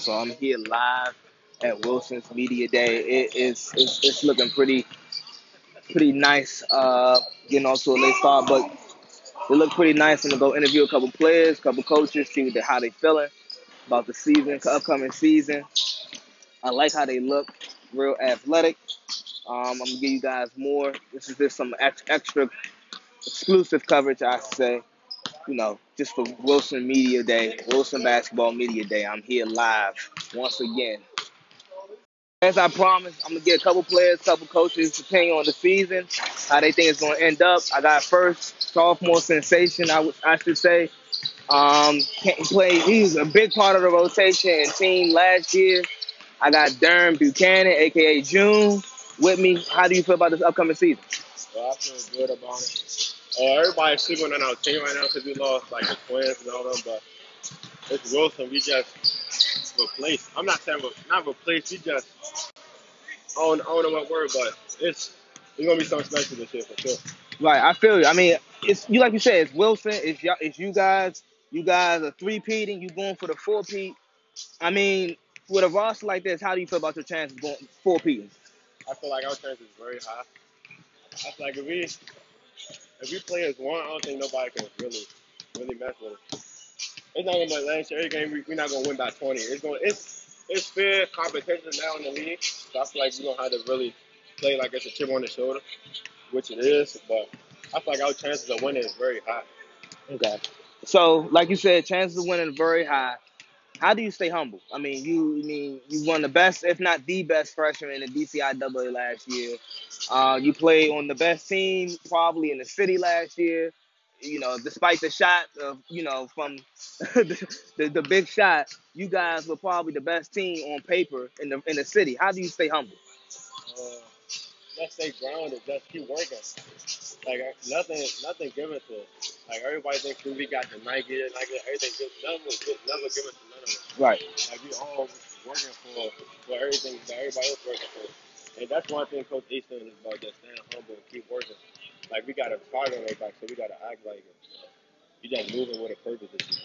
So I'm here live at Wilson's Media Day. It is it's, it's looking pretty pretty nice. Uh, getting off to a late start, but it looked pretty nice. I'm gonna go interview a couple players, a couple coaches, see what they, how they feeling about the season, upcoming season. I like how they look, real athletic. Um, I'm gonna give you guys more. This is just some ex- extra exclusive coverage, I say. You know, just for Wilson Media Day, Wilson Basketball Media Day. I'm here live once again. As I promised, I'm gonna get a couple players, couple coaches, depending on the season, how they think it's gonna end up. I got first sophomore sensation, I, should say. Um, play. He was a big part of the rotation and team last year. I got Durham Buchanan, aka June, with me. How do you feel about this upcoming season? Well, I feel good about it. Uh, everybody's sleeping on our team right now because we lost like the twins and all them, but it's Wilson. We just replaced. I'm not saying re- not replaced. We just I don't, I don't know what word, but it's it's gonna be something special this year for sure. Right, I feel you. I mean, it's you like you said, it's Wilson, it's y'all, it's you guys. You guys are three peating. You going for the four peat. I mean, with a roster like this, how do you feel about your chances going four peating? I feel like our chance is very high. I feel like if we if we play as one, I don't think nobody can really really mess with us. It's not gonna be last year. Every game we, we're not gonna win by 20. It's going, to it's it's fair competition now in the league. So I feel like we're gonna have to really play like it's a chip on the shoulder, which it is. But I feel like our chances of winning is very high. Okay. So, like you said, chances of winning are very high. How do you stay humble? I mean, you I mean you won the best, if not the best freshman in the DCIAA last year. Uh, you played on the best team probably in the city last year. You know, despite the shot of you know from the, the the big shot, you guys were probably the best team on paper in the in the city. How do you stay humble? Uh, just stay grounded. Just keep working. Like uh, nothing, nothing given to us. Like everybody thinks we got the Nike, Nike, everything. Just never, just never given to none of us. Right. Like we all working for for everything that everybody else working for. And that's one thing Coach Easton is about just staying humble and keep working. Like we got a target on our back, so we got to act like it. You just moving with a purpose.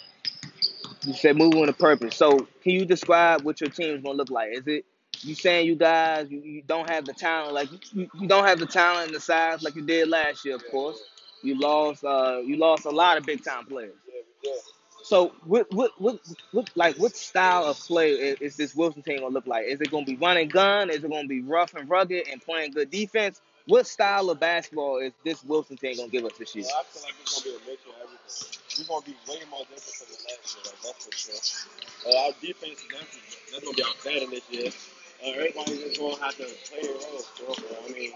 You said moving with a purpose. So, can you describe what your team's gonna look like? Is it you saying you guys you, you don't have the talent like you, you don't have the talent and the size like you did last year, of course. You lost uh you lost a lot of big time players. So what what what what like what style of play is, is this Wilson team gonna look like? Is it gonna be run and gun? Is it gonna be rough and rugged and playing good defense? What style of basketball is this Wilson team gonna give us this year? Well, I feel like it's gonna be a mix of everything. We're gonna be way more different than last year, like that's for sure. Uh, our defense is definitely that's gonna be outstanding this year. Everybody's just gonna have to play a role. Real. I mean,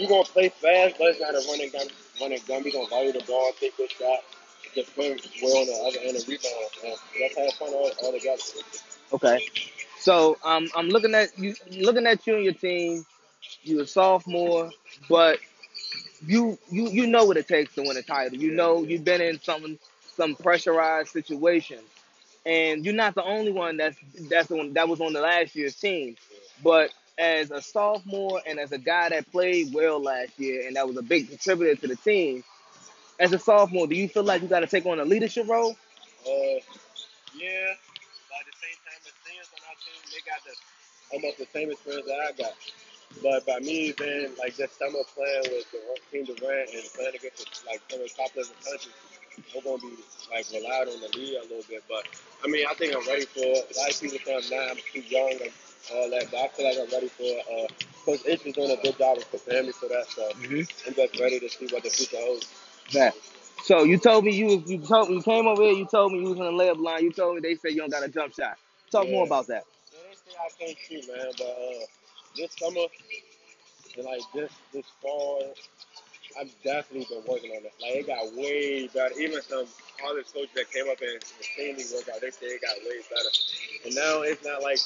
we're gonna play fast, but it's not a running gun. Running gun. We're gonna value the ball, take good shot, play well on the other end of rebound. And let's fun all, all together. Okay. So um, I'm looking at you looking at you and your team. You're a sophomore, but you you you know what it takes to win a title. You know you've been in some some pressurized situations, and you're not the only one that's that's the one that was on the last year's team. But as a sophomore and as a guy that played well last year and that was a big contributor to the team, as a sophomore, do you feel like you got to take on a leadership role? Uh, yeah, but the same time, the seniors on our team, they got the almost the same experience that I got. But by me being like just summer playing with the Team Durant and playing against the, like some of the top level countries, I'm gonna be like relied on the lead a little bit. But I mean, I think I'm ready for it. A lot of people I'm not, I'm too young and all that, but I feel like I'm ready for it. Uh, Coach Ish is doing a good job of preparing me for that, so Mm-hmm. I'm just ready to see what the future holds. That. So you told me you was you told me you came over here. You told me you was in the layup line. You told me they said you don't got a jump shot. Talk more about that. Yeah, they say I can't shoot, man, but uh, this summer and like this this fall, I've definitely been working on it. Like it got way better. Even some college coaches that came up and seen me work out, they say it got way better. And now it's not like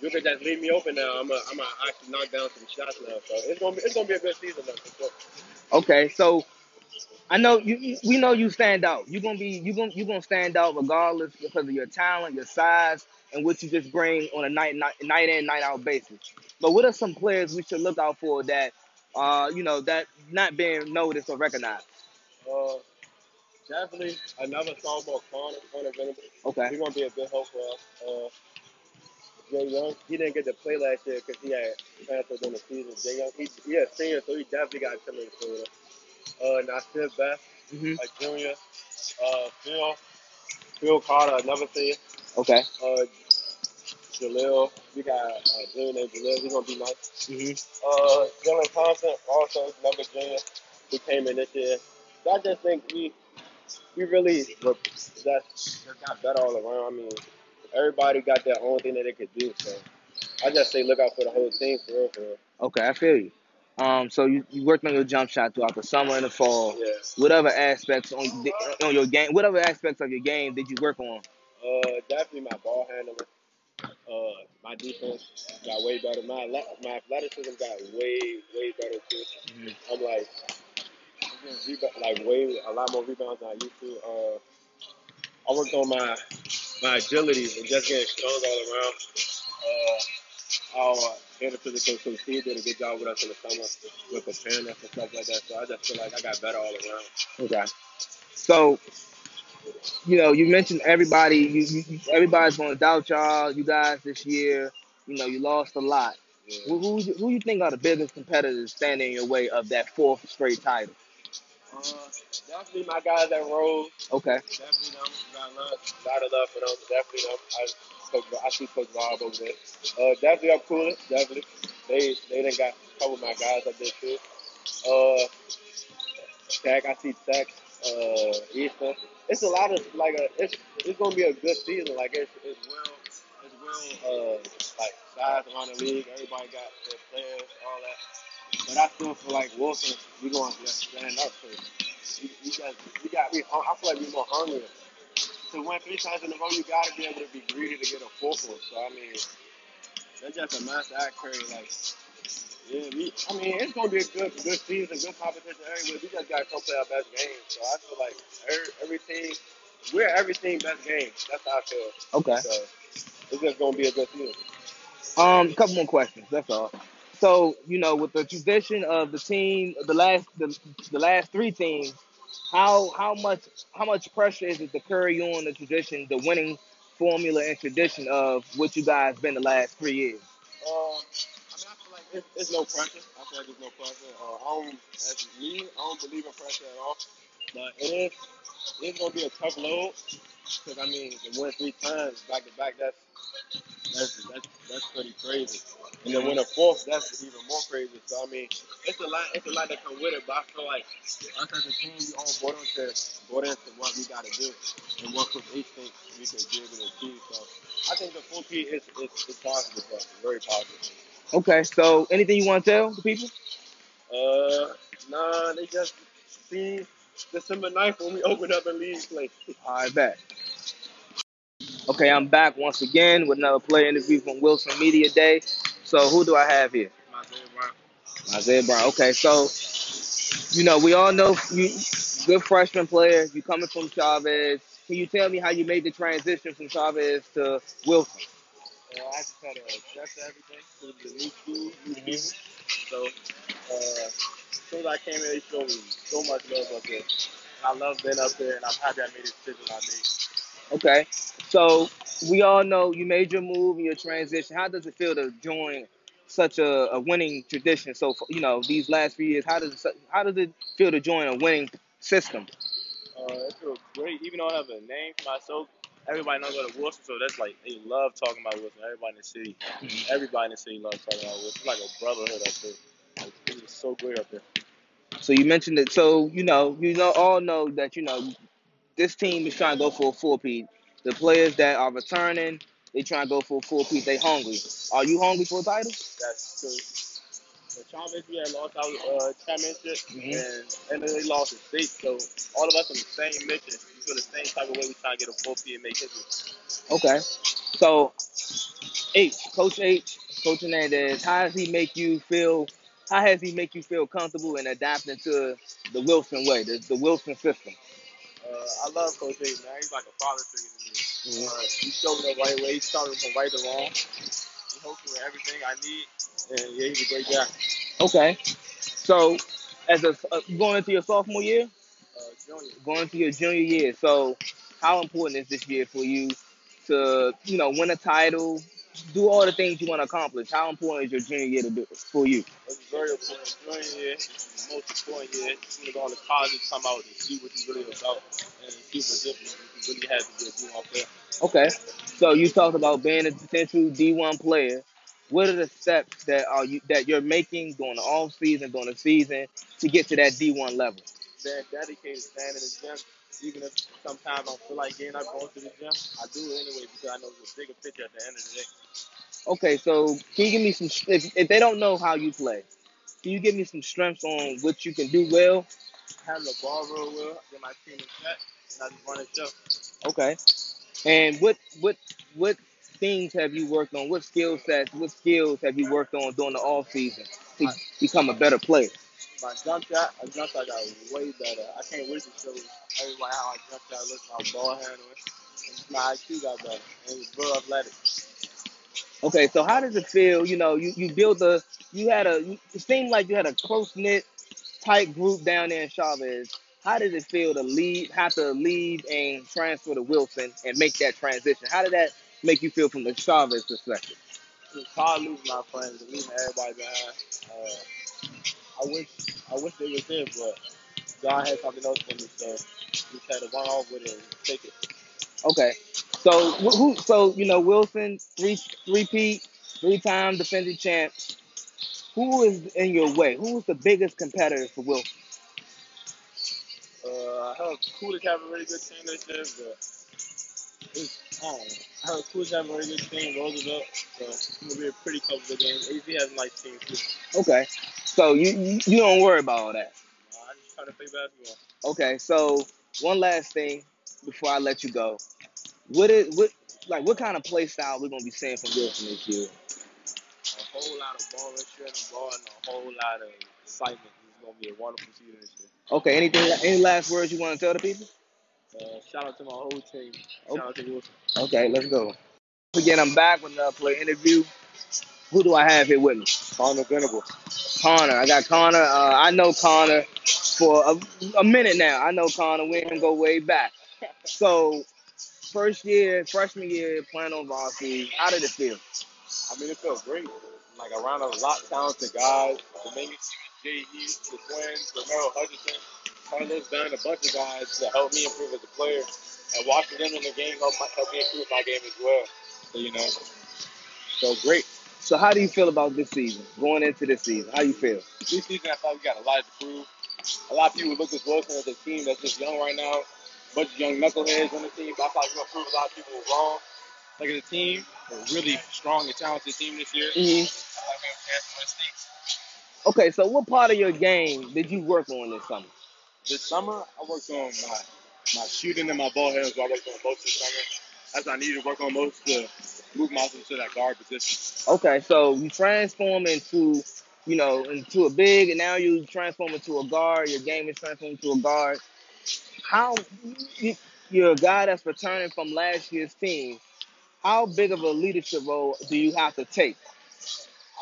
you can just leave me open now. I'm a, I'm a actually knock down some shots now. So it's gonna be it's gonna be a good season though for sure. Okay, so I know you. you- We know you stand out. You're gonna be You're gonna You're gonna stand out regardless because of your talent, your size, and what you just bring on a night night night in night out basis. But what are some players we should look out for that, uh, you know, that not being noticed or recognized? Uh, definitely another sophomore Connor, Connor Venable. Okay. He's gonna be a good help for us. Uh, Jay Young, he didn't get to play last year because he had transferred during the season. Jay Young, he, he a senior, so he definitely got to come in for us. Uh, Nasir Best, hmm a junior. Uh, Phil, Phil Carter, another senior. Okay. Uh, Jalil, we got uh, junior named Jalil. He's gonna be nice. hmm Uh, Dylan Thompson, also another junior, who came in this year. So I just think we we really just got better all around. I mean, everybody got their own thing that they could do. So I just say look out for the whole team for real, for real. Okay, I feel you. Um, so you, you worked on your jump shot throughout the summer and the fall. Yeah. Whatever aspects on on your game, whatever aspects of your game did you work on? Uh, definitely my ball handling. Uh, my defense got way better. My my athleticism got way way better too. Mhm. I'm like, reba- like way a lot more rebounds than I used to. Uh, I worked on my my agility and just getting strong all around. Uh, our head physical coach he did a good job with us in the summer with preparing us and stuff like that. So I just feel like I got better all around. Okay. So, you know, you mentioned everybody. You, you, everybody's going to doubt y'all. You guys this year. You know, you lost a lot. Yeah. Who who, you- who you think are the biggest competitors standing in your way of that fourth straight title? Uh, definitely my guys that rose. Okay. Definitely them. Got a lot, of love for them. Definitely them. I, Coach, I see Coach Bob over there. Uh, definitely up cooler. Definitely. They they done got a couple of my guys up there too. Uh, Tech, I see Tech. Uh, Eastern. It's a lot of like a. It's it's gonna be a good season. Like it's it's well it's well uh like size around the league. Everybody got their players, all that. But I still feel like Wilson, we gonna just stand up for. We, we got we got we. I feel like we're more hungry to win three times in a row, you gotta be able to be greedy to get a fourth one. So I mean, that's just a master act carry. Like, yeah, we. I mean, it's gonna be a good, good season, good competition everywhere. We just gotta come play our best game. So I feel like every, every team, we're every team best game. That's how I feel. Okay. So it's just gonna be a good season. Um, a couple more questions. That's all. So, you know, with the tradition of the team, the last the, the last three teams, how how much how much pressure is it to carry on the tradition, the winning formula and tradition of what you guys been the last three years? Uh, I mean, I feel like it's, it's no pressure. I feel like there's no pressure. Uh, I don't, as me, I don't believe in pressure at all. But it is, it's gonna be a tough load because I mean, to win three times back to back, that's that's that's that's pretty crazy. And then win a fourth, that's even more crazy. So I mean, it's a lot, it's a lot that come with it. But I feel like us as a team, we all bought into bought into what we got to do and what Coach H thinks we can be able to achieve. So I think the full team is is, is positive for very positive. Okay, so anything you want to tell the people? Uh, nah, they just see December 9th when we open up in league play. All right, back. Okay, I'm back once again with another player interview from Wilson Media Day. So who do I have here? Favorite Brown. Isaiah Brown. Okay, so you know we all know you good freshman player. You coming from Chavez. Can you tell me how you made the transition from Chavez to Wilson? Uh, I just had to adjust to everything. It was a new school, new people. So, uh, as soon as I came here, they showed me so much love up here. And I love being up here, and I'm happy I made the decision I made. Okay, so we all know you made your move and your transition. How does it feel to join such a, a winning tradition? So you know these last few years, how does it, how does it feel to join a winning system? Uh, it feels great. Even though I have a name for myself, everybody knows about Wilson, so that's like they love talking about Wilson. Everybody in the city, mm-hmm. everybody in the city loves talking about Wilson. It's like a brotherhood up there. Like, it is so great up there. So you mentioned it. So you know, you know, all know that you know this team is trying to go for a four-peat. The players that are returning, they trying to go for a four-peat. They hungry. Are you hungry for a title? That's true. Chavez, we had lost our uh, championship, Mhm. and and then they lost the state. So all of us on the same mission. We feel the same type of way. We trying to get a four-peat and make history. Okay. So H, Coach H, Coach Hernandez, how does he make you feel? How has he make you feel comfortable in adapting to the Wilson way, the, the Wilson system? Uh, I love Coach H, man. He's like a father figure to me. Mhm. Uh, he showed me the right way. He started from right to wrong. Me with everything I need, and yeah, he's a great guy. Okay. So as a uh, going into your sophomore year, Uh, junior. going into your junior year. So, how important is this year for you to, you know, win a title, do all the things you want to accomplish? How important is your junior year to do for you? It's very important. Junior year most important year. You know, all the come out and see what you're really about and see what you really have to be a D1 player. Okay. So you talked about being a potential D1 player. What are the steps that are you that you're making during the off season, during the season, to get to that D1 level? Staying dedicated, staying in the gym. Even if sometimes I don't feel like getting up going to the gym, I do it anyway because I know there's a bigger picture at the end of the day. Okay, so can you give me some? If, if they don't know how you play, can you give me some strengths on what you can do well? Having the ball real well, get my team in check, and I just run the show. Okay. And what what what things have you worked on? What skill sets? What skills have you worked on during the off season to become a better player? My jump shot, my jump shot got way better. I can't wait to show everybody how I jump shot looks, my ball handling, and my IQ got better, and it's real athletic. Okay, so how does it feel? You know, you you built a, you had a, it seemed like you had a close knit, tight group down there in Chavez. How did it feel to leave, have to leave and transfer to Wilson and make that transition? How did that make you feel from the Chavez perspective? It's hard losing my friends and leaving everybody behind. Uh, I wish, I wish they was there, but God had something else for me, so just had to run off with it and take it. Okay, so who? So you know, Wilson, three three-peat, three time defending champ. Who is in your way? Who is the biggest competitor for Wilson? Uh, I heard Coolidge have a really good team this year, but it's, I don't know. I heard Coolidge have a really good team, Roosevelt, so it's going to be a pretty couple of games. AZ has a nice team, too. Okay, so you, you don't worry about all that. Uh, I just try to play basketball. Okay, so one last thing before I let you go. What is what like what kind of play style we're gonna be seeing from Wilson this year? A whole lot of ball and shit and ball and a whole lot of excitement. It's going to be a wonderful season this year. Okay, anything any last words you want to tell the people? Uh, shout out to my whole team. Shout out to Wilson. Okay, let's go. Again, I'm back with another play interview. Who do I have here with me? Connor Venable. Connor. I got Connor. Uh, I know Connor for a, a minute now. I know Connor. We can go way back. So, first year, freshman year, playing on varsity. How did it feel? I mean, it felt great. Like around a lot of talented guys. Dominguez, J.E., the twins, Romero Hutchinson, Carlos Dunn, a bunch of guys that helped me improve as a player. And watching them in the game helped, my, helped me improve my game as well. So, you know, so great. So, how do you feel about this season? Going into this season, how you feel? This season, I thought we got a lot to prove. A lot of people look at Wilson as a team that's just young right now. A bunch of young knuckleheads on the team. But I thought were going to prove a lot of people wrong. Like as a team, a really strong and talented team this year. hmm I thought we have a chance to win state. Okay, so what part of your game did you work on this summer? This summer, I worked on my my shooting and my ball handles. I worked on most this summer. As I needed to work on most to move myself into that guard position. Okay, so you transform into, you know, into a big, and now you transform into a guard. Your game is transformed into a guard. How you, you're a guy that's returning from last year's team. How big of a leadership role do you have to take?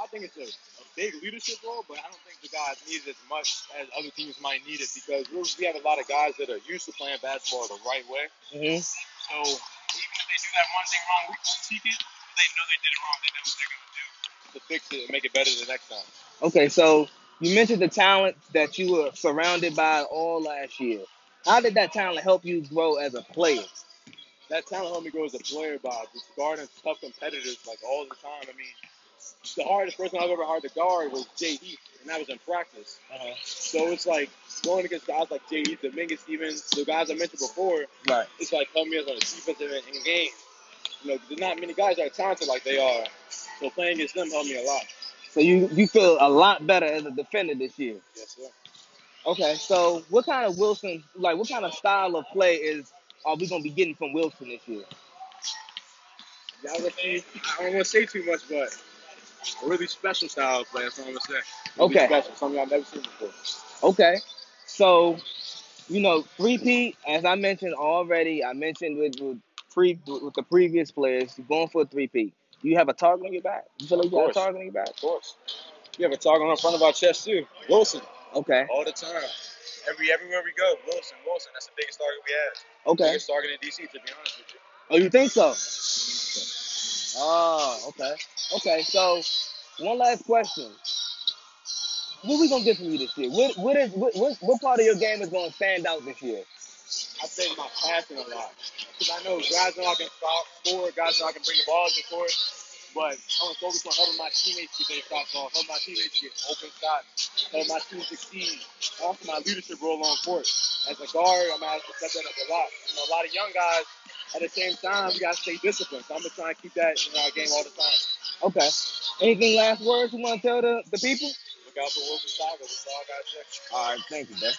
I think it's a, a big leadership role, but I don't think the guys need it as much as other teams might need it because we're, we have a lot of guys that are used to playing basketball the right way. hmm So even if they do that one thing wrong, we critique it. They know they did it wrong. They know what they're gonna do to fix it and make it better the next time. Okay, so you mentioned the talent that you were surrounded by all last year. How did that talent help you grow as a player? That talent helped me grow as a player by just guarding tough competitors like all the time. I mean, the hardest person I've ever had to guard was JD, and that was in practice. Uh-huh. So it's like going against guys like JD, Dominguez, even the guys I mentioned before. Right. It's like helping me as on the defensive end in game. You know, there's not many guys that are talented like they are. So playing against them helped me a lot. So you you feel a lot better as a defender this year. Yes, sir. Okay, so what kind of Wilson, like what kind of style of play is are we gonna be getting from Wilson this year? Y'all gonna see, I don't want to say too much, but a really special style of play. That's what I'm gonna say. Really Okay. Special, something I've never seen before. Okay, so you know, three-peat, as I mentioned already, I mentioned with with, pre, with the previous players, you're going for a three-peat. Do you have a target on your back? You feel like you got a target on your back? Of course. We have a target on the front of our chest too. Wilson. Okay, All the time. every everywhere we go, Wilson, Wilson. That's the biggest target we have. Okay. Biggest target in DC, to be honest with you. Oh, you think so? Oh, okay. Okay, so one last question. What we gonna get from you this year? What what is what what, what part of your game is gonna stand out this year? I think my passing a lot. Because I know guys know I can stop, score, guys know I can bring the balls to court. But I want to focus on helping my teammates get their shots off, helping my teammates get open shots, helping my team succeed. Also, my leadership role on court. As a guard, I'm going to have to step that up a lot. You know, a lot of young guys, at the same time, we got to stay disciplined. So I'm going to try and keep that in our game all the time. Okay. Anything last words you wanna tell the, the people? Look out for Wilson Tiger. That's all I got to. All right, thank you, bro.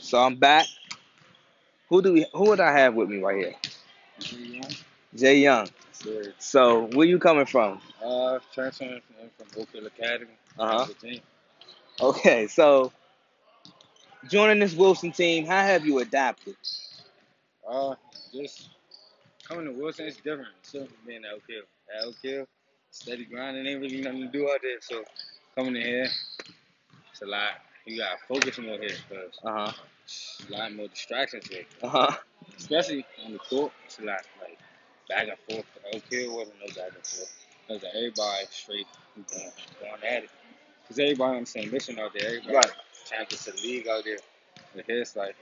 So I'm back. Who do we who would I have with me right here? Jay Young. Sure. So where you coming from? Uh, transferring from, from Oak Hill Academy. Uh-huh. Okay, so joining this Wilson team, how have you adapted? Uh, just coming to Wilson is different. So being at Oak Hill. At Oak Hill, steady grinding, ain't really nothing to do out there. So coming in here, it's a lot. You gotta focus more here because Uh huh. A lot more distractions here. Uh huh. Especially on the court, it's a lot like back and forth. Oak Hill wasn't no back and forth. It was like everybody straight going, going at it. Because everybody on the same mission out there. Everybody Right. trying to get to the league out there. But here it's like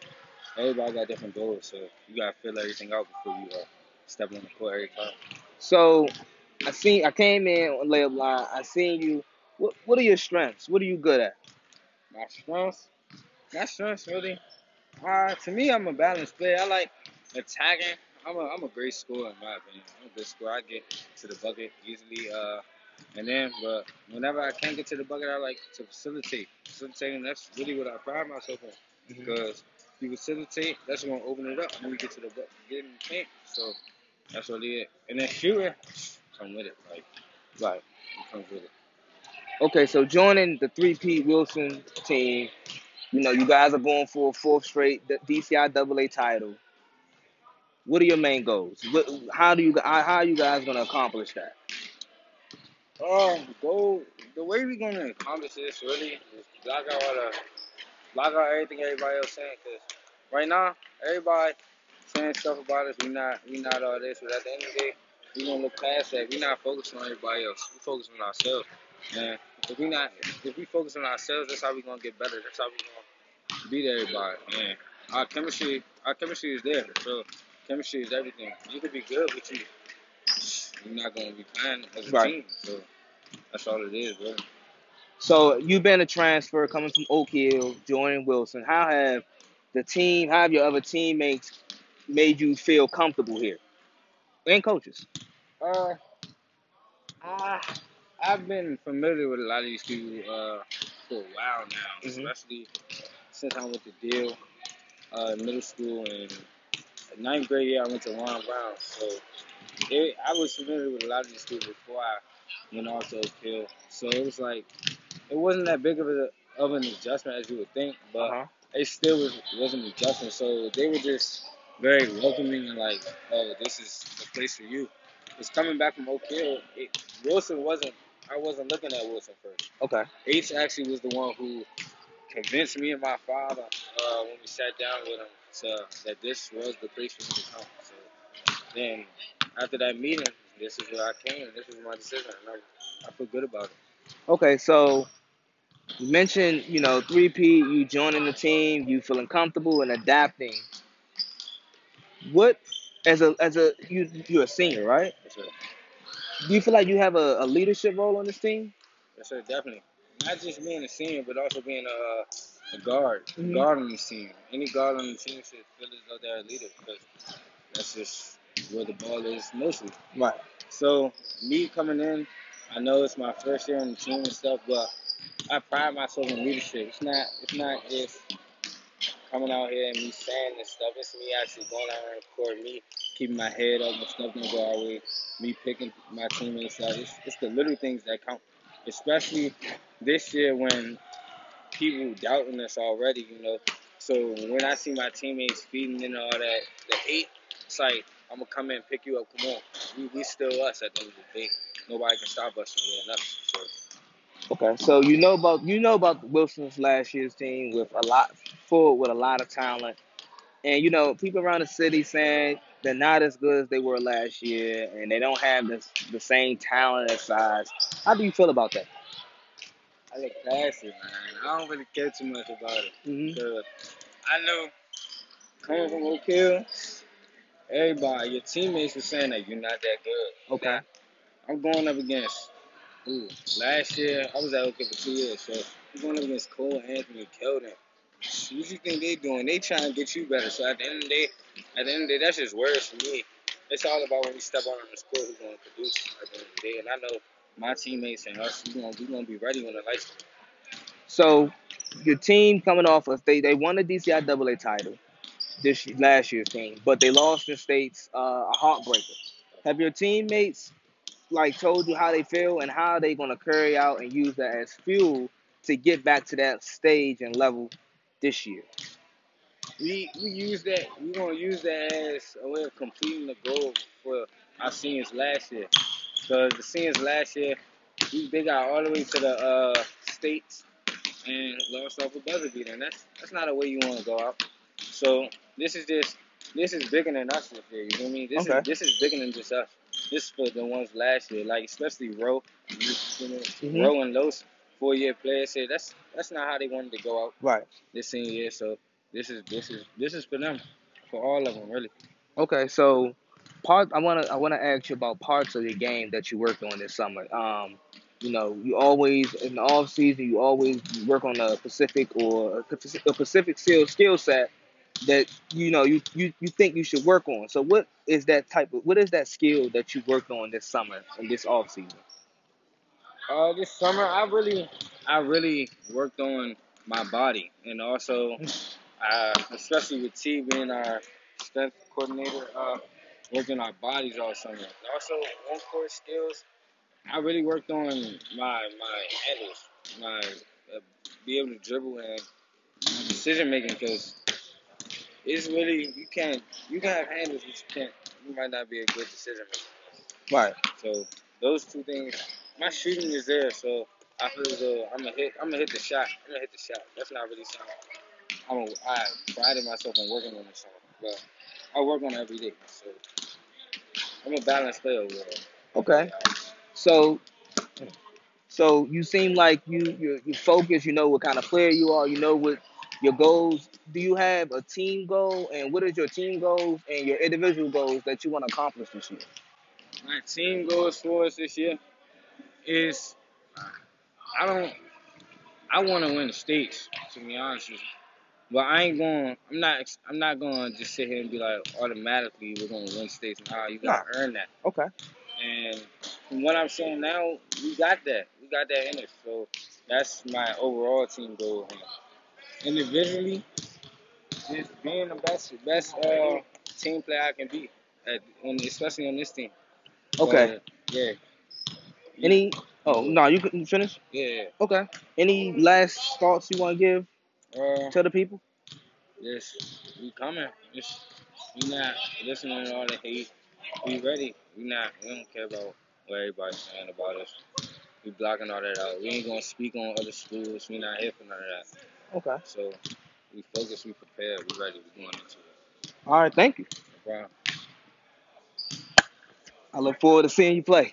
everybody got different goals, so you gotta fill everything out before you uh, step on the court every time. So I seen I came in on layup line. I seen you. What what are your strengths? What are you good at? My strengths, my strengths really. Uh, to me, I'm a balanced player. I like attacking. I'm a I'm a great scorer in my opinion. I'm a good scorer. I get to the bucket easily. Uh, and then, but whenever I can't get to the bucket, I like to facilitate. Facilitating, that's really what I pride myself on. Because if you facilitate, that's gonna open it up when we get to the bucket, get in the paint. So that's really it. And then shooting, come with it. Like, Right. it comes with it. Okay, so joining the three-peat Wilson team, you know, you guys are going for a fourth straight DCIAA title. What are your main goals? What, how do you how are you guys gonna accomplish that? Um, go the way we're gonna accomplish this really is block out all the block out everything everybody else saying. Cause right now everybody saying stuff about us. We not we not all this, but at the end of the day, we gonna look past that. We not focused on everybody else. We focus on ourselves. And if we not if we focus on ourselves, that's how we gonna get better. That's how we gonna beat everybody. And our chemistry our chemistry is there. So chemistry is everything. You could be good, but you you're not gonna be playing as a Right. team. So that's all it is, bro. So you've been a transfer coming from Oak Hill, joining Wilson. How have the team, how have your other teammates made you feel comfortable here? And coaches. Uh, I I've been familiar with a lot of these people uh, for a while now, Mhm. especially since I went to Deal, uh, middle school, and ninth grade year I went to Ron Brown. So it, I was familiar with a lot of these people before I went off to Oak Hill. So it was like it wasn't that big of a of an adjustment as you would think, but Uh-huh. it still was was an adjustment. So they were just very welcoming and like, oh, this is the place for you. It's coming back from Oak Hill. It, Wilson wasn't. I wasn't looking at Wilson first. Okay. H actually was the one who convinced me and my father uh, when we sat down with him to, that this was the place for me to come. So then after that meeting, this is where I came. This was my decision, and I, I feel good about it. Okay, so you mentioned, you know, 3P, you joining the team, you feeling comfortable and adapting. What as a as a you you're a senior, right? Yes. Do you feel like you have a, a leadership role on this team? Yes, sir, definitely. Not just being a senior, but also being a, a guard, Mhm. a guard on the team. Any guard on the team should feel as though they're a leader because that's just where the ball is mostly. Right. So me coming in, I know it's my first year on the team and stuff, but I pride myself in leadership. It's not it's not just coming out here and me saying this stuff. It's me actually going out on the court, me keeping my head up when stuff don't go our way, me picking my teammates up. It's, it's the little things that count, especially this year when people doubting us already. You know, so when I see my teammates feeding and all that, the hate, it's like I'm gonna come in and pick you up. Come on, we, we still us at the end of the day. Nobody can stop us from being us. So Okay, so you know about you know about the Wilson's last year's team with a lot full with a lot of talent, and you know people around the city saying they're not as good as they were last year, and they don't have the the same talent and size. How do you feel about that? I look past it, man. I don't really care too much about it. hmm Because I know coming from Oak Hill, everybody, your teammates were saying that you're not that good. Okay. I'm going up against ooh, last year I was at Oak Hill for two years, so I'm going up against Cole, Anthony, Keldon. What do you think they doing? They trying to get you better. So at the end of the day, at the end of the day, that's just words for me. It's all about when we step out on the court, who's going to produce at the end of the day. And I know my teammates and us, we going we gonna be ready when the lights. So your team coming off of they they won the DCIAA title this last year's team, but they lost in states uh, a heartbreaker. Have your teammates like told you how they feel and how they gonna carry out and use that as fuel to get back to that stage and level this year? We we use that. We gonna use that as a way of completing the goal for our seniors last year. Because the seniors last year, we, they got all the way to the uh, states and lost off a buzzer beater, and that's that's not a way you want to go out. So this is just this is bigger than us this year. You know what I mean? This Okay. is this is bigger than just us. This is for the ones last year, like especially Roe, you, know, Mhm. Roe and those four year players that's that's not how they wanted to go out Right. this senior year. So this is this is this is for them, for all of them, really. Okay, so part I wanna I wanna ask you about parts of your game that you worked on this summer. Um, you know, you always in the off season you always work on a Pacific or a Pacific skill skill set that you know you, you you think you should work on. So what is that type of what is that skill that you worked on this summer and this off season? Uh, this summer I really I really worked on my body and also uh, especially with T being our strength coordinator, uh, working our bodies all summer. Also on court skills, I really worked on my my handles, my uh, be able to dribble and decision making because it's really you can't you can have handles but you can't you might not be a good decision maker. Right. So those two things, my shooting is there, so I feel as though I'm gonna hit I'm gonna hit the shot. I'm gonna hit the shot. That's not really something I'm I prided myself on working on this, song, but I work on it every day. So I'm a balanced player overall. Okay. So so you seem like you you you focus, you know what kind of player you are, you know what your goals. Do you have a team goal and what is your team goals and your individual goals that you want to accomplish this year? My team goals for us this year is I don't I want to win the states to be honest with you. But I ain't going. I'm not. I'm not going to just sit here and be like automatically we're going to win states. Nah, you got to earn that. Okay. And from what I'm saying now, we got that. We got that in us. So that's my overall team goal. And individually, just being the best, best uh, team player I can be, at, on, especially on this team. Okay. But, yeah. Any oh no, you can finish? Yeah. Okay. Any last thoughts you want to give Uh, to the people? Yes, we coming. Just we not listening to all the hate. We ready. We not. We don't care about what everybody's saying about us. We blocking all that out. We ain't gonna speak on other schools. We not here for none of that. Okay. So we focus. We prepared. We ready. We going into it. All right, thank you. No. I look forward to seeing you play.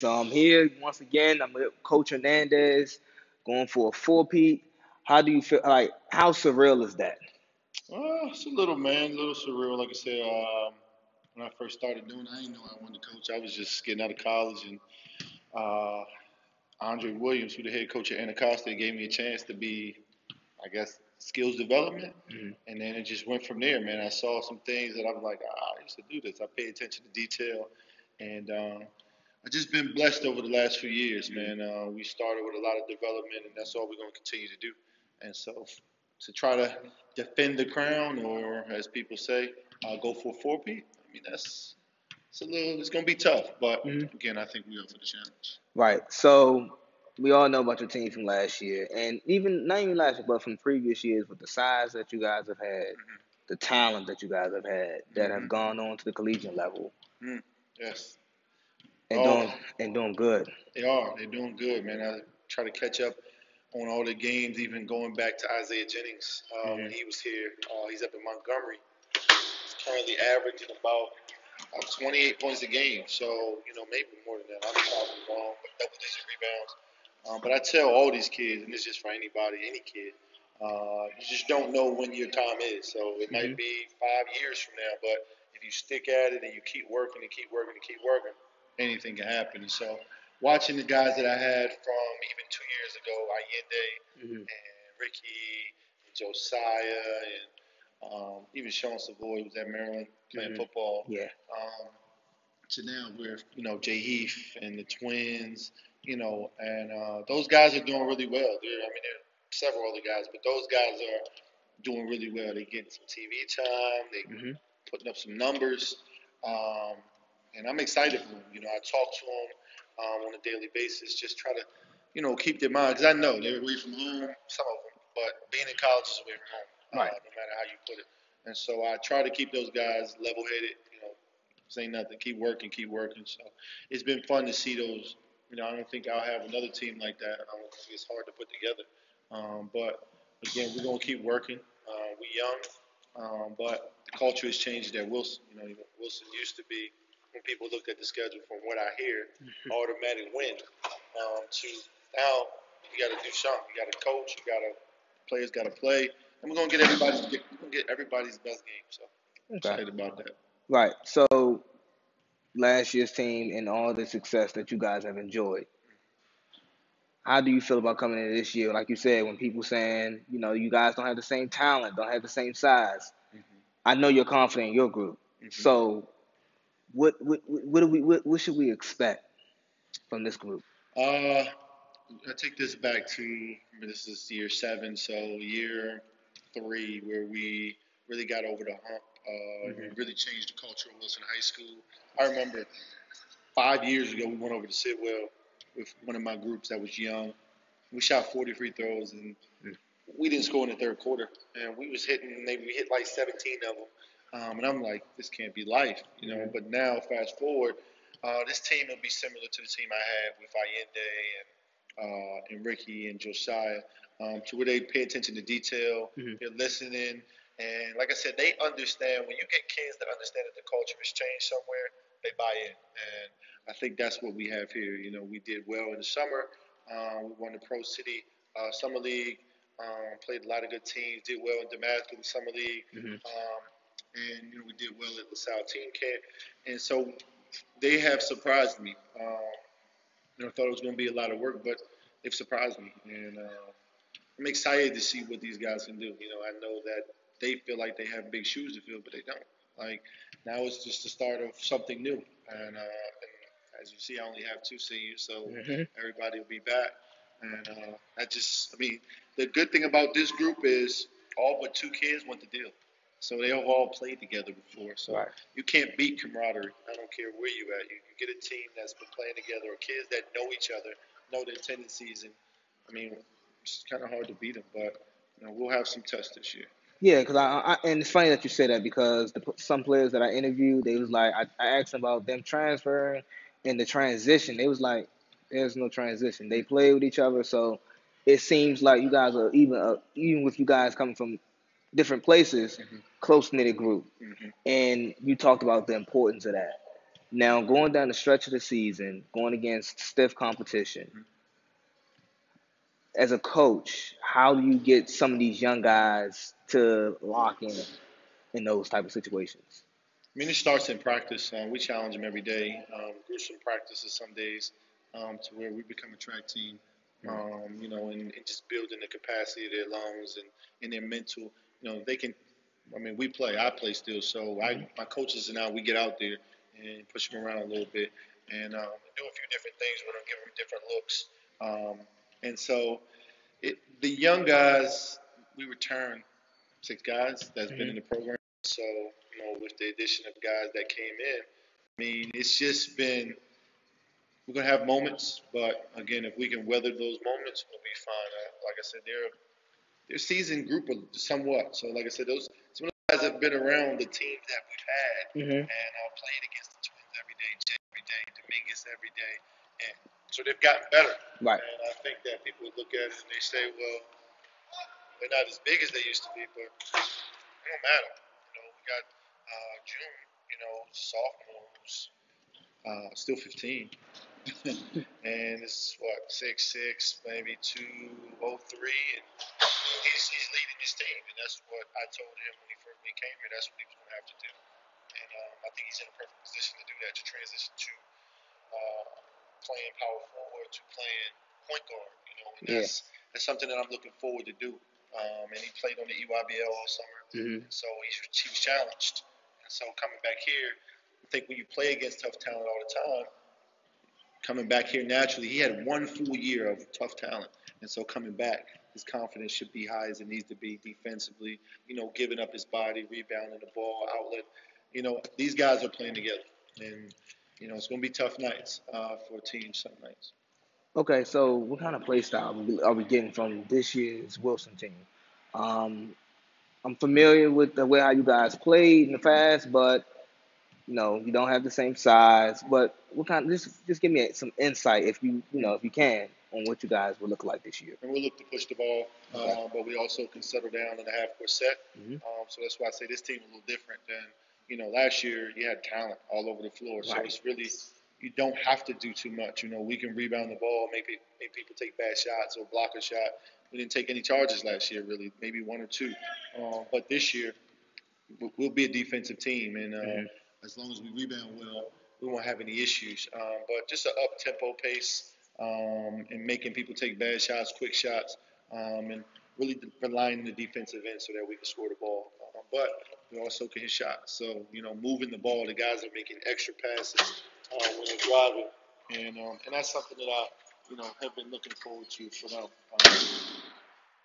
So I'm here once again. I'm with Coach Hernandez, going for a four-peat. How do you feel? Like, how surreal is that? Uh, it's a little man, a little surreal. Like I said, um, when I first started doing, it, I didn't know I wanted to coach. I was just getting out of college, and uh, Andre Williams, who the head coach at Anacostia, gave me a chance to be, I guess, skills development, Mhm. and then it just went from there. Man, I saw some things that I was like, ah, I used to do this. I pay attention to detail, and um, I've just been blessed over the last few years, man. Uh, we started with a lot of development, and that's all we're going to continue to do. And so, to try to defend the crown, or as people say, uh, go for a four-peat. I mean, that's it's a little. It's going to be tough, but Mhm. again, I think we're up for the challenge. Right. So we all know about your team from last year, and even not even last year, but from previous years, with the size that you guys have had, the talent that you guys have had, that have Mhm. gone on to the collegiate level Yes, and Oh. doing and doing good. they are. They're doing good, man. I try to catch up on all the games, even going back to Isaiah Jennings. Um, Mhm. He was here. Uh, he's up in Montgomery. He's currently averaging about uh, 28 points a game. So, you know, maybe more than that. I'm probably wrong, but double digit rebounds. Um, but I tell all these kids, and this is just for anybody, any kid, uh, you just don't know when your time is. So it might Mhm. be five years from now, but if you stick at it and you keep working and keep working and keep working, anything can happen. And so watching the guys that I had from even two years ago, Allende Mhm. and Ricky and Josiah and um, even Sean Savoy was at Maryland playing Mhm. football. Yeah. Um, to now where you know Jay Heath and the Twins, you know, and uh, those guys are doing really well. There, I mean, there are several other guys, but those guys are doing really well. They're getting some TV time. They Mhm. putting up some numbers, um, and I'm excited for them. You know, I talk to them um, on a daily basis, just try to, you know, keep their mind because I know they're away from home, some of them, but being in college is away from home, Right. uh, no matter how you put it. And so I try to keep those guys level-headed. You know, say nothing, keep working, keep working. So it's been fun to see those. You know, I don't think I'll have another team like that. I don't think it's hard to put together. Um, but again, we're gonna keep working. Uh, we young, um, but the culture has changed at Wilson. You know, Wilson used to be when people looked at the schedule, from what I hear, automatic win. Um, to now, you got to do something. You got to coach. You got to players got to play, and we're gonna get everybody's get, we're gonna get everybody's best game. So excited about that. Right. So last year's team and all the success that you guys have enjoyed. How do you feel about coming into this year? Like you said, when people saying, you know, you guys don't have the same talent, don't have the same size. I know you're confident in your group. Mhm. So what what what do we what, what should we expect from this group? Uh, I take this back to this is year seven, so year three where we really got over the hump. Uh, Mhm. Really changed the culture of Wilson High School. I remember five years ago we went over to Sidwell with one of my groups that was young. We shot 40 free throws and Mm. we didn't score in the third quarter, and we was hitting. Maybe we hit like 17 of them, um, and I'm like, this can't be life, you know. But now, fast forward, uh, this team will be similar to the team I had with Allende and uh, and Ricky and Josiah, um, to where they pay attention to detail, Mhm. they're listening, and like I said, they understand. When you get kids that understand that the culture has changed somewhere, they buy in, and I think that's what we have here. You know, we did well in the summer. Uh, we won the Pro City uh, Summer League. Um, played a lot of good teams. Did well in Damascus in the Summer League. Mhm. Um, and you know we did well at LaSalle Team Camp. And so they have surprised me. Um, you know, I thought it was going to be a lot of work, but they've surprised me, and uh, I'm excited to see what these guys can do. You know, I know that they feel like they have big shoes to fill, but they don't. Like now, it's just the start of something new, and, uh, and as you see, I only have two seniors, so Mhm. everybody will be back. And uh, I just, I mean, the good thing about this group is all but two kids went to Deal. So they have all played together before. So Right. you can't beat camaraderie. I don't care where you at. You, you get a team that's been playing together, or kids that know each other, know their tendencies, and I mean, it's kind of hard to beat them. But you know, we'll have some tests this year. Yeah, because I, I and it's funny that you say that because the, some players that I interviewed, they was like, I, I asked them about them transferring and the transition. They was like, there's no transition. They play with each other, so it seems like you guys are even uh, even with you guys coming from different places, Mhm. close knitted group. Mhm. And you talked about the importance of that. Now going down the stretch of the season, going against stiff competition. Mhm. As a coach, how do you get some of these young guys to lock in in those type of situations? I mean, it starts in practice. Uh, we challenge them every day. Um, gruesome practices some days um, to where we become a track team. Um, you know, and, and just building the capacity of their lungs and, and their mental. You know, they can. I mean, we play. I play still. So I, my coaches and I, we get out there and push them around a little bit and um, do a few different things with them, give them different looks. Um, and so, it, the young guys, we return six guys that's been in the program. So, you know, with the addition of guys that came in, I mean, it's just been, we're going to have moments, but again, if we can weather those moments, we'll be fine. Uh, like I said, they're, they're a seasoned group of somewhat. So, like I said, those, some of the guys have been around the teams that we've had Mm-hmm. and uh, played against the Twins every day, Jay every day, Dominguez every day. And so they've gotten better. Right. And I think that people look at it and they say, well, they're not as big as they used to be, but it don't matter. You know, we got uh, June, you know, sophomore who's uh, still 15. and it's what six six, maybe two oh three, and he's he's leading his team, and that's what I told him when he first came here. That's what he was going to have to do, and um, I think he's in a perfect position to do that to transition to uh, playing power forward to playing point guard. You know, and that's that's something that I'm looking forward to do. Um, and he played on the EYBL all summer, Mhm. so he, he was challenged, and so coming back here, I think when you play against tough talent all the time coming back here naturally, he had one full year of tough talent. And so coming back, his confidence should be high as it needs to be defensively, you know, giving up his body, rebounding the ball, outlet. You know, these guys are playing together. And, you know, it's going to be tough nights uh, for teams some nights. Okay, so what kind of play style are we getting from this year's Wilson team? Um, I'm familiar with the way how you guys played in the past, but you know you don't have the same size. But what kind? Just just give me some insight, if you you know if you can, on what you guys will look like this year. And we'll look to push the ball, Okay. uh, but we also can settle down in a half court set. Mhm. Um, so that's why I say this team is a little different than, you know, last year you had talent all over the floor. So it's really, you don't have to do too much. You know, we can rebound the ball, make, it, make people take bad shots or block a shot. We didn't take any charges last year, really, maybe one or two. Um, but this year, we'll- be a defensive team. And uh, Mhm. as long as we rebound well, we won't have any issues. Um, but just an up tempo pace um, and making people take bad shots, quick shots, um, and really relying on the defensive end so that we can score the ball. Um, but we also can hit shots. So, you know, moving the ball, the guys are making extra passes uh, when they're driving. And, um, and that's something that I, you know, have been looking forward to for them. Um,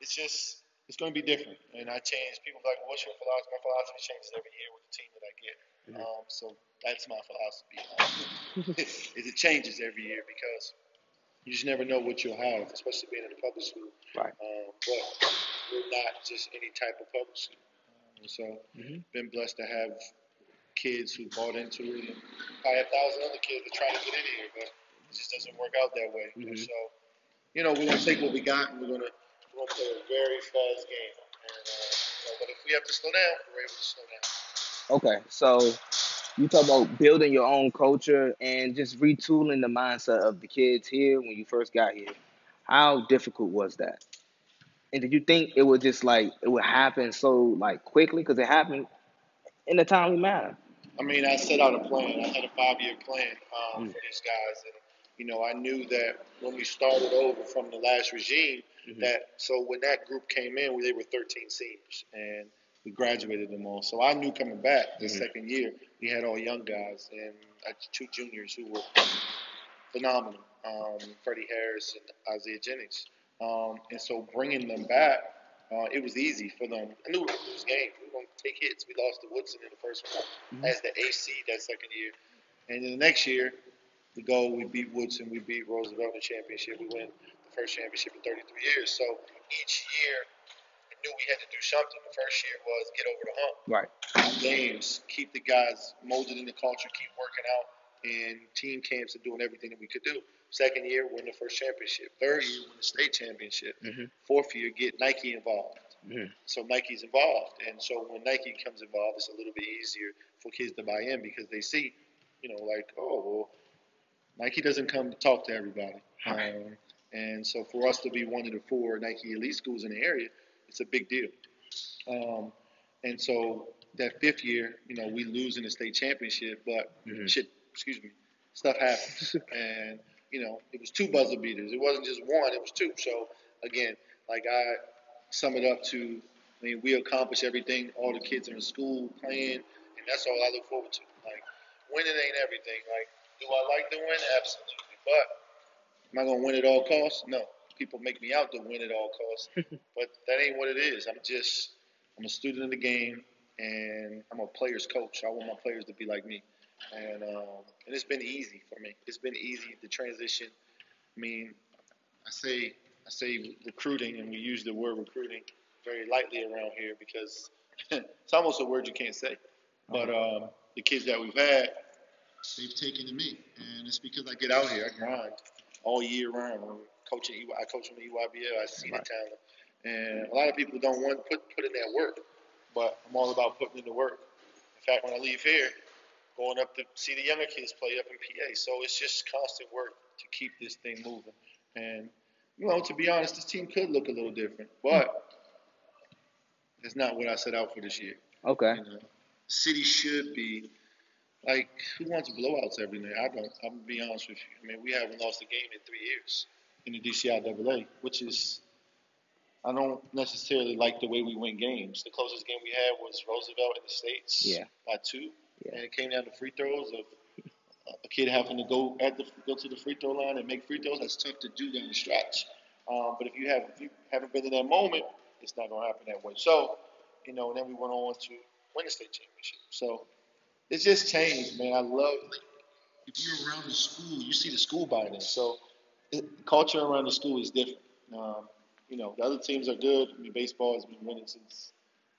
it's just, it's going to be different. And I change. People are like, what's your philosophy? My philosophy changes every year with the team that I get. Um, so that's my philosophy. Um, is it changes every year because you just never know what you'll have, especially being in a public school. Right. Um, but we're not just any type of public school. Um, so Mhm. been blessed to have kids who bought into it, and probably a thousand other kids that try to get in here, but it just doesn't work out that way. Mhm. So, you know, we're gonna take what we got, and we're gonna we're gonna play a very fast game. And, uh, you know, but if we have to slow down, we're able to slow down. Okay, so you talk about building your own culture and just retooling the mindset of the kids here when you first got here. How difficult was that? And did you think it would just like it would happen so like quickly? Because it happened in a timely manner. I mean, I set out a plan. I had a five-year plan um, Mm. for these guys, and you know, I knew that when we started over from the last regime, Mhm. that so when that group came in, they were 13 seniors, and we graduated them all. So I knew coming back the Mhm. second year, we had all young guys and uh, two juniors who were phenomenal, um, Freddie Harris and Isaiah Jennings. Um, and so bringing them back, uh, it was easy for them. I knew we were going to lose games. We were going to take hits. We lost to Woodson in the first one Mhm. as the AC that second year. And then the next year, we go, we beat Woodson, we beat Roosevelt in the championship. We win the first championship in 33 years. So each year, knew we had to do something. The first year was get over the hump Right. games, keep the guys molded in the culture, keep working out, and team camps and doing everything that we could do. Second year, win the first championship. Third year, win the state championship. Mhm. Fourth year, get Nike involved. Mhm. So Nike's involved, and so when Nike comes involved, it's a little bit easier for kids to buy in because they see, you know, like, oh, well, Nike doesn't come to talk to everybody. Right. Um, and so for us to be one of the four Nike elite schools in the area, it's a big deal. Um, and so that fifth year, you know, we lose in the state championship, but Mhm. shit, excuse me, stuff happens. and, you know, it was two buzzer beaters. It wasn't just one, it was two. So, again, like I sum it up to, I mean, we accomplish everything, all the kids in the school playing, and that's all I look forward to. Like, winning ain't everything. Like, do I like to win? Absolutely. But am I going to win at all costs? No. People make me out to win at all costs, but that ain't what it is. I'm just, I'm a student of the game, and I'm a player's coach. I want my players to be like me, and um, and it's been easy for me. It's been easy the transition. I mean, I say I say recruiting, and we use the word recruiting very lightly around here because it's almost a word you can't say. But um, the kids that we've had, they've taken to me, and it's because I get out here, I grind, all year round. Coaching, I coach the EYBL. I see Right. the talent, and a lot of people don't want to put put in that work, but I'm all about putting in the work. In fact, when I leave here, going up to see the younger kids play up in PA. So it's just constant work to keep this thing moving. And you know, to be honest, this team could look a little different, but it's not what I set out for this year. Okay. You know, city should be like who wants blowouts every night? I don't. I'm gonna be honest with you. I mean, we haven't lost a game in three years in the DCIAA, which is I don't necessarily like the way we win games. The closest game we had was Roosevelt in the States Yeah. by two, Yeah. and it came down to free throws of a kid having to go at the go to the free throw line and make free throws. That's tough to do down the stretch. Um, but if you have if you haven't been in that moment, it's not gonna happen that way. So, you know, and then we went on to win the state championship. So it's just changed, man. I love if you're around the school, you see the school by in. So culture around the school is different. Um, you know, the other teams are good. I mean, baseball has been winning since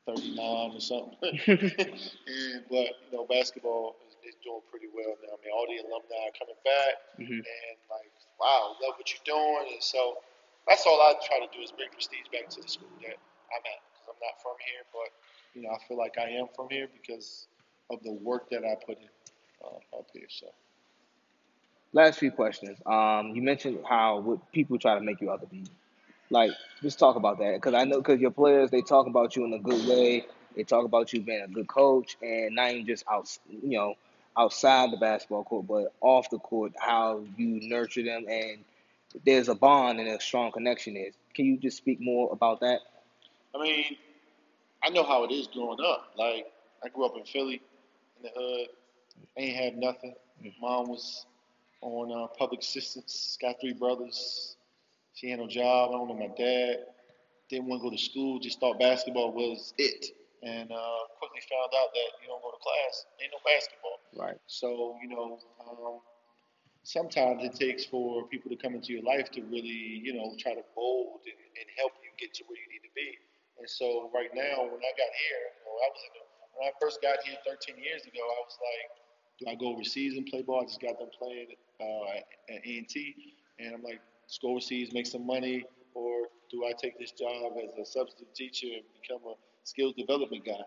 '39 or something. and but you know, basketball is, is doing pretty well now. I mean, all the alumni are coming back, Mhm. and like, wow, love what you're doing. And so that's all I try to do is bring prestige back to the school that I'm at. Because I'm not from here, but you know, I feel like I am from here because of the work that I put in uh, up here. So. Last few questions. Um, you mentioned how what people try to make you out to be. Like, just talk about that because I know because your players they talk about you in a good way. They talk about you being a good coach and not even just out, you know, outside the basketball court, but off the court, how you nurture them and there's a bond and a strong connection. Is can you just speak more about that? I mean, I know how it is growing up. Like, I grew up in Philly, in the hood. I Ain't had nothing. Mom was on uh, public assistance. Got three brothers. She had no job. I don't know my dad. Didn't want to go to school. Just thought basketball was it. And uh, quickly found out that you don't go to class, ain't no basketball. Right. So, you know, um, sometimes it takes for people to come into your life to really, you know, try to mold and, and help you get to where you need to be. And so right now, when I got here, you know, I was in the, when I first got here 13 years ago, I was like, do I go overseas and play ball? I just got them playing uh, at, at and I'm like, let's go overseas, make some money, or do I take this job as a substitute teacher and become a skills development guy?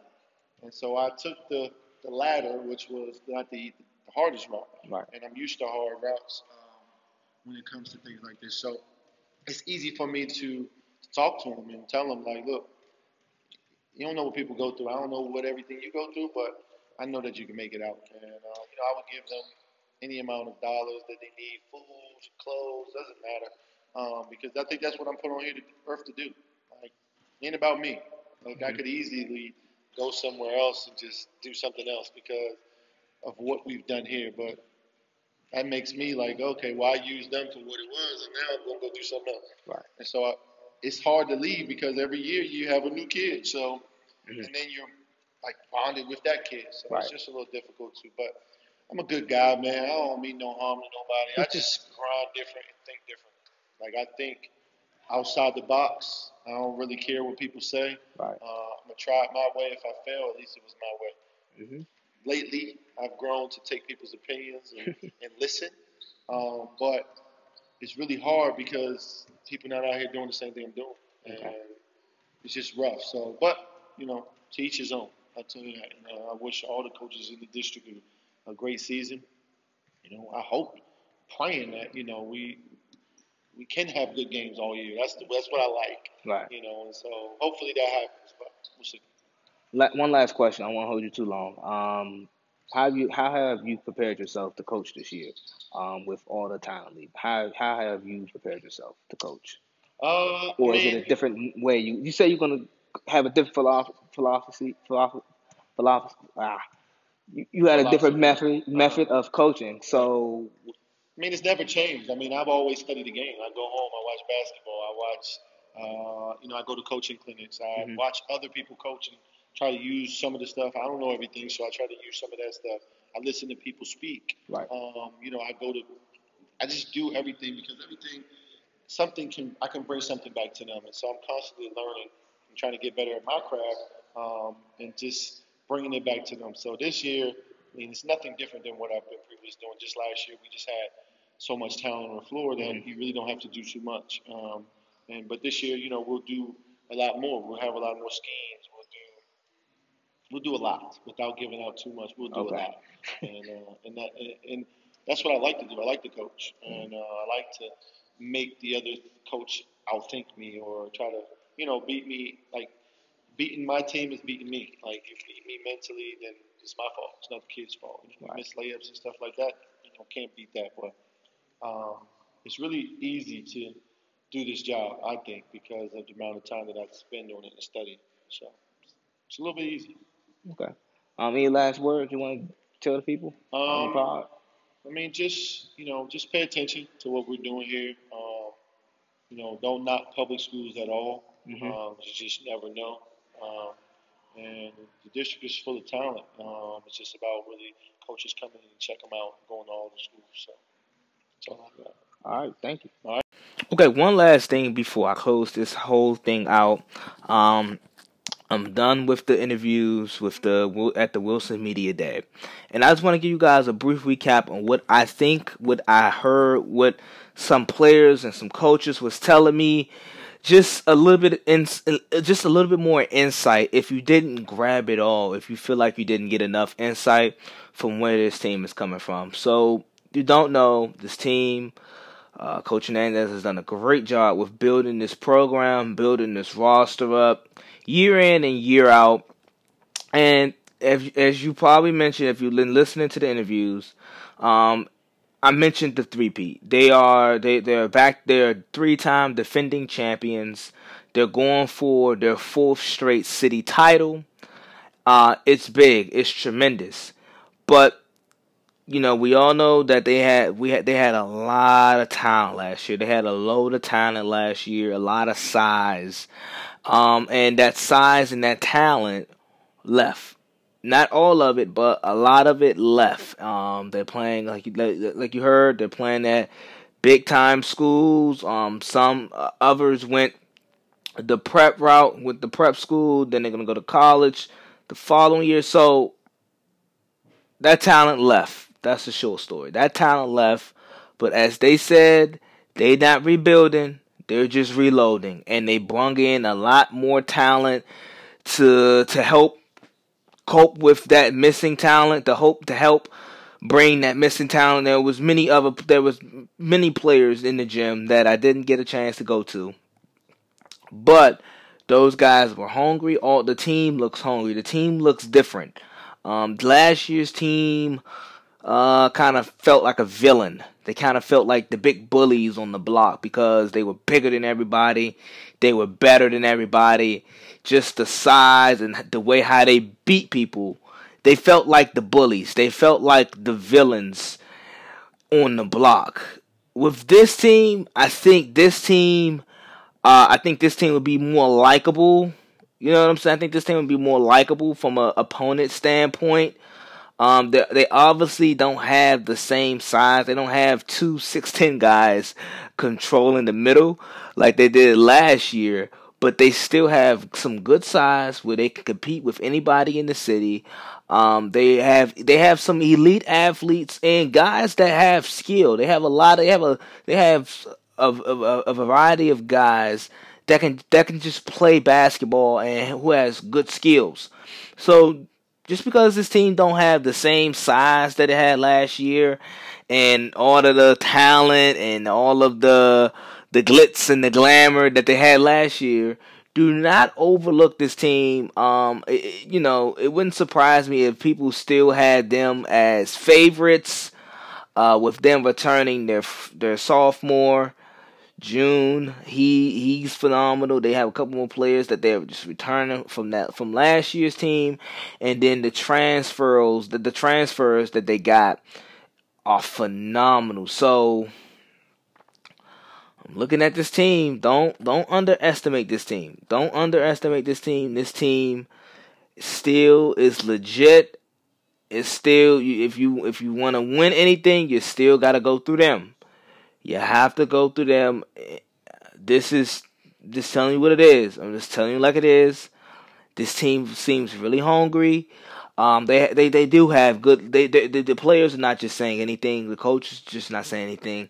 And so I took the, the latter, which was not the, the hardest route. Right. And I'm used to hard routes um, when it comes to things like this. So it's easy for me to talk to them and tell them, like, look, you don't know what people go through. I don't know what everything you go through, but I know that you can make it out. And, uh, you know, I would give them any amount of dollars that they need, food, clothes, doesn't matter. Um, because I think that's what I'm put on here to earth to do. Like, ain't about me. Like, I could easily go somewhere else and just do something else because of what we've done here. But that makes me like, okay, well, I used them for what it was, and now I'm going to go do something else. Right. And so I, it's hard to leave because every year you have a new kid. So, Mhm. and then you're like bonded with that kid. So Right. it's just a little difficult too. But I'm a good guy, man. I don't mean no harm to nobody. I just grind different and think different. Like I think outside the box. I don't really care what people say. Right. Uh, I'm gonna try it my way. If I fail, at least it was my way. hmm Lately, I've grown to take people's opinions and, and listen. Um, but it's really hard because people not out here doing the same thing I'm doing, and Okay. it's just rough. So, but you know, to each his own. I tell you that. And, uh, I wish all the coaches in the district a, a great season. You know, I hope, praying that you know we we can have good games all year. That's the, that's what I like. Right. You know, and so hopefully that happens. But we'll see. La- one last question. I won't hold you too long. Um, how have you how have you prepared yourself to coach this year? Um, with all the talent leave, how how have you prepared yourself to coach? Uh, Or I is it a different way? You you say you're gonna have a different philosophy philosophy philosophy, philosophy ah. You, you had a different method method of coaching. So I mean, it's never changed. I mean, I've always studied the game. I go home, I watch basketball, I watch, uh, you know, I go to coaching clinics. I Mhm. watch other people coaching, try to use some of the stuff. I don't know everything, so I try to use some of that stuff. I listen to people speak. Right. Um, you know, I go to, I just do everything because everything, something can, I can bring something back to them. And so I'm constantly learning and trying to get better at my craft um, and just bringing it back to them. So this year, I mean, it's nothing different than what I've been previously doing. Just last year, we just had so much talent on the floor that you really don't have to do too much. Um, and but this year, you know, we'll do a lot more. We'll have a lot more schemes. We'll do we'll do a lot without giving out too much. We'll do Okay. a lot, and uh, and that and, and that's what I like to do. I like to coach, and uh, I like to make the other coach outthink me or try to you know beat me. Like beating my team is beating me. Like if you beat me mentally, then it's my fault. It's not the kid's fault. If you Right. miss layups and stuff like that, you know, can't beat that. But um, it's really easy to do this job, I think, because of the amount of time that I spend on it and study. So it's a little bit easy. Okay. Um, any last words you want to tell the people Um. I mean, just you know, just pay attention to what we're doing here. Um, you know, don't knock public schools at all. Mhm. Um, you just never know. Um, and the district is full of talent. Um, it's just about really coaches coming in and check them out, going to all the schools. So that's all I got. All right, thank you. All right. Okay, one last thing before I close this whole thing out. Um, I'm done with the interviews with the at the Wilson Media Day, and I just want to give you guys a brief recap on what I think, what I heard, what some players and some coaches was telling me. Just a little bit, in, just a little bit more insight. If you didn't grab it all, if you feel like you didn't get enough insight from where this team is coming from, so you don't know this team. Uh, Coach Hernandez has done a great job with building this program, building this roster up year in and year out. And if, as you probably mentioned, if you've been listening to the interviews, um, I mentioned the three-peat. They are they they're back. They're three time defending champions. They're going for their fourth straight city title. Uh, it's big. It's tremendous. But you know, we all know that they had we had they had a lot of talent last year. They had a load of talent last year, a lot of size. Um, and that size and that talent left. Not all of it, but a lot of it left. Um, they're playing like you like, you heard. They're playing at big time schools. Um, some uh, others went the prep route with the prep school. Then they're gonna go to college the following year. So that talent left. That's the short story. That talent left, but as they said, they not rebuilding. They're just reloading, and they brung in a lot more talent to to help cope with that missing talent. To hope to help bring that missing talent. There was many other there was many players in the gym that I didn't get a chance to go to, but those guys were hungry. All the team looks hungry. The team looks different. Um, last year's team uh, kind of felt like a villain. They kind of felt like the big bullies on the block because they were bigger than everybody. They were better than everybody. Just the size and the way how they beat people. They felt like the bullies. They felt like the villains on the block. With this team, I think this team, uh, I think this team would be more likable. You know what I'm saying? I think this team would be more likable from a opponent standpoint. Um, they, they obviously don't have the same size. They don't have two 6'10 guys controlling the middle like they did last year, but they still have some good size where they can compete with anybody in the city. Um, they have they have some elite athletes and guys that have skill. They have a lot. Of, they have a they have a, a, a variety of guys that can that can just play basketball and who has good skills. So just because this team don't have the same size that it had last year and all of the talent and all of the the glitz and the glamour that they had last year do not overlook this team. Um it, you know it wouldn't surprise me if people still had them as favorites uh with them returning their their sophomore June, he he's phenomenal. They have a couple more players that they're just returning from that from last year's team, and then the transfers the, the transfers that they got are phenomenal. So I'm looking at this team. Don't don't underestimate this team. Don't underestimate this team. This team still is legit. It's still if you if you want to win anything, you still got to go through them. You have to go through them. This is just telling you what it is. I'm just telling you like it is. This team seems really hungry. Um, they they they do have good. They, they, they the players are not just saying anything. The coach is just not saying anything.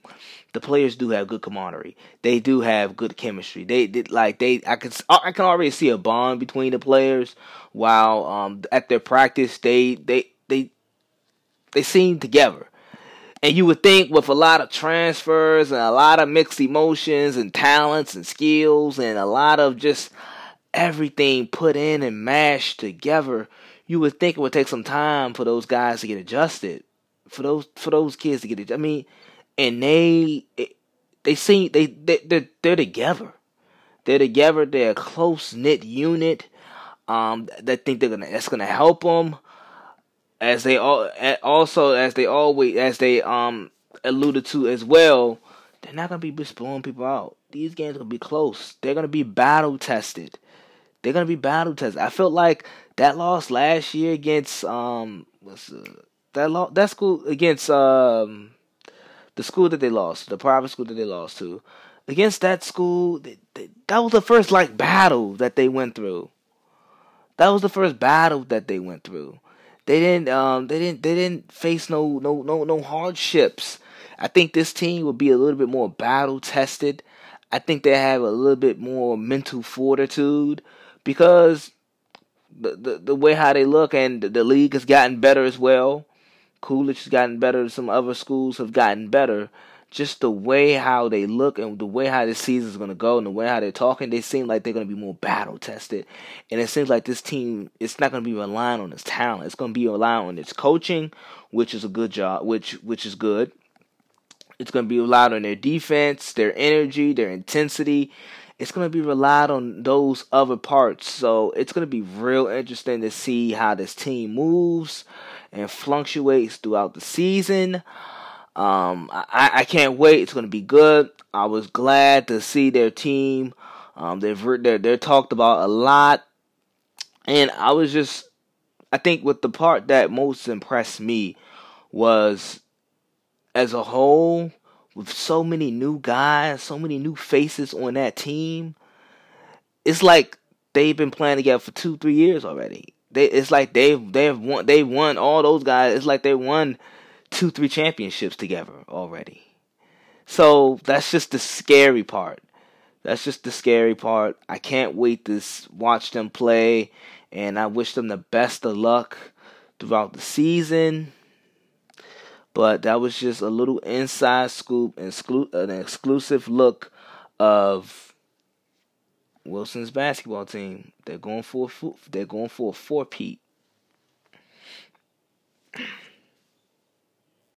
The players do have good camaraderie. They do have good chemistry. They did like they. I can I can already see a bond between the players. While um at their practice they they they they seem together. And you would think with a lot of transfers and a lot of mixed emotions and talents and skills and a lot of just everything put in and mashed together you would think it would take some time for those guys to get adjusted, for those for those kids to get it. I mean, and they they seem they they they're, they're together. They're together. They're a close knit unit. Um, that think they're gonna that's gonna help them as they all also as they always as they um alluded to as well. They're not gonna be just blowing people out. These games are gonna be close. They're gonna be battle tested. They're gonna be battle tested. I felt like that loss last year against um what's that lo- that school against um the school that they lost, the private school that they lost to. Against that school, they, they, that was the first like battle that they went through. That was the first battle that they went through. They didn't um they didn't they didn't face no no no no hardships. I think this team will be a little bit more battle tested. I think they have a little bit more mental fortitude because the, the, the way how they look, and the, the league has gotten better as well. Coolidge has gotten better. Some other schools have gotten better. Just the way how they look and the way how the season is going to go and the way how they're talking, they seem like they're going to be more battle tested. And it seems like this team, it's not going to be relying on its talent. It's going to be relying on its coaching, which is a good job, which which is good. It's going to be relied on their defense, their energy, their intensity, it's going to be relied on those other parts. So it's going to be real interesting to see how this team moves and fluctuates throughout the season. Um, I, I can't wait. It's going to be good. I was glad to see their team. Um, they've they're, they're talked about a lot, and I was just, I think, with the part that most impressed me was, as a whole, with so many new guys, so many new faces on that team, it's like they've been playing together for two, three years already. They, it's like they've they've won they won all those guys. It's like they won two, three championships together already. So that's just the scary part. That's just the scary part. I can't wait to watch them play, and I wish them the best of luck throughout the season. But that was just a little inside scoop and an exclusive look of Wilson's basketball team. They're going for a, they're going for a four-peat.